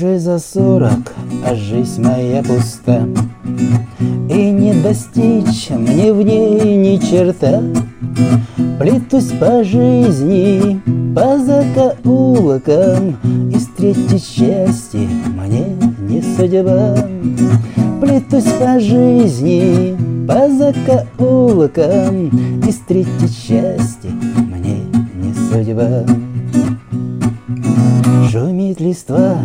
Уже за сорок, а жизнь моя пуста. И не достичь мне в ней ни черта. Плетусь по жизни, по закоулкам И встретить счастье мне не судьба. Плетусь по жизни, по закоулкам И встретить счастье мне не судьба. Шумит листва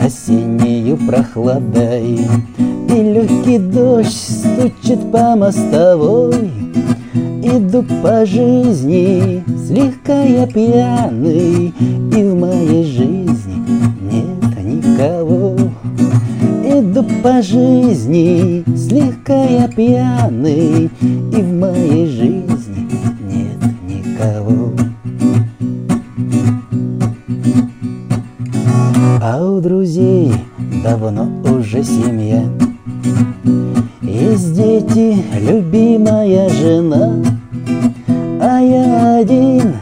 осеннею прохладой. И легкий дождь стучит по мостовой. Иду по жизни, слегка я пьяный И в моей жизни нет никого. Иду по жизни, слегка я пьяный И в моей жизни давно уже семья. Есть дети, любимая жена А я один,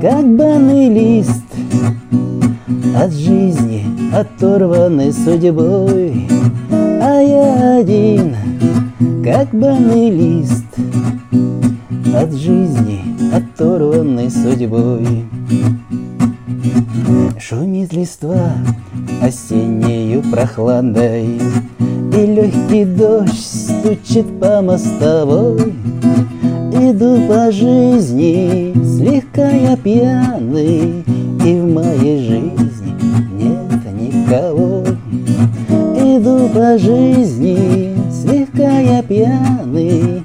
как банный лист. От жизни оторванный судьбой А я один, как банный лист. От жизни оторванный судьбой Шумит листва осеннею прохладой И легкий дождь стучит по мостовой. Иду по жизни, слегка я пьяный И в моей жизни нет никого. Иду по жизни, слегка я пьяный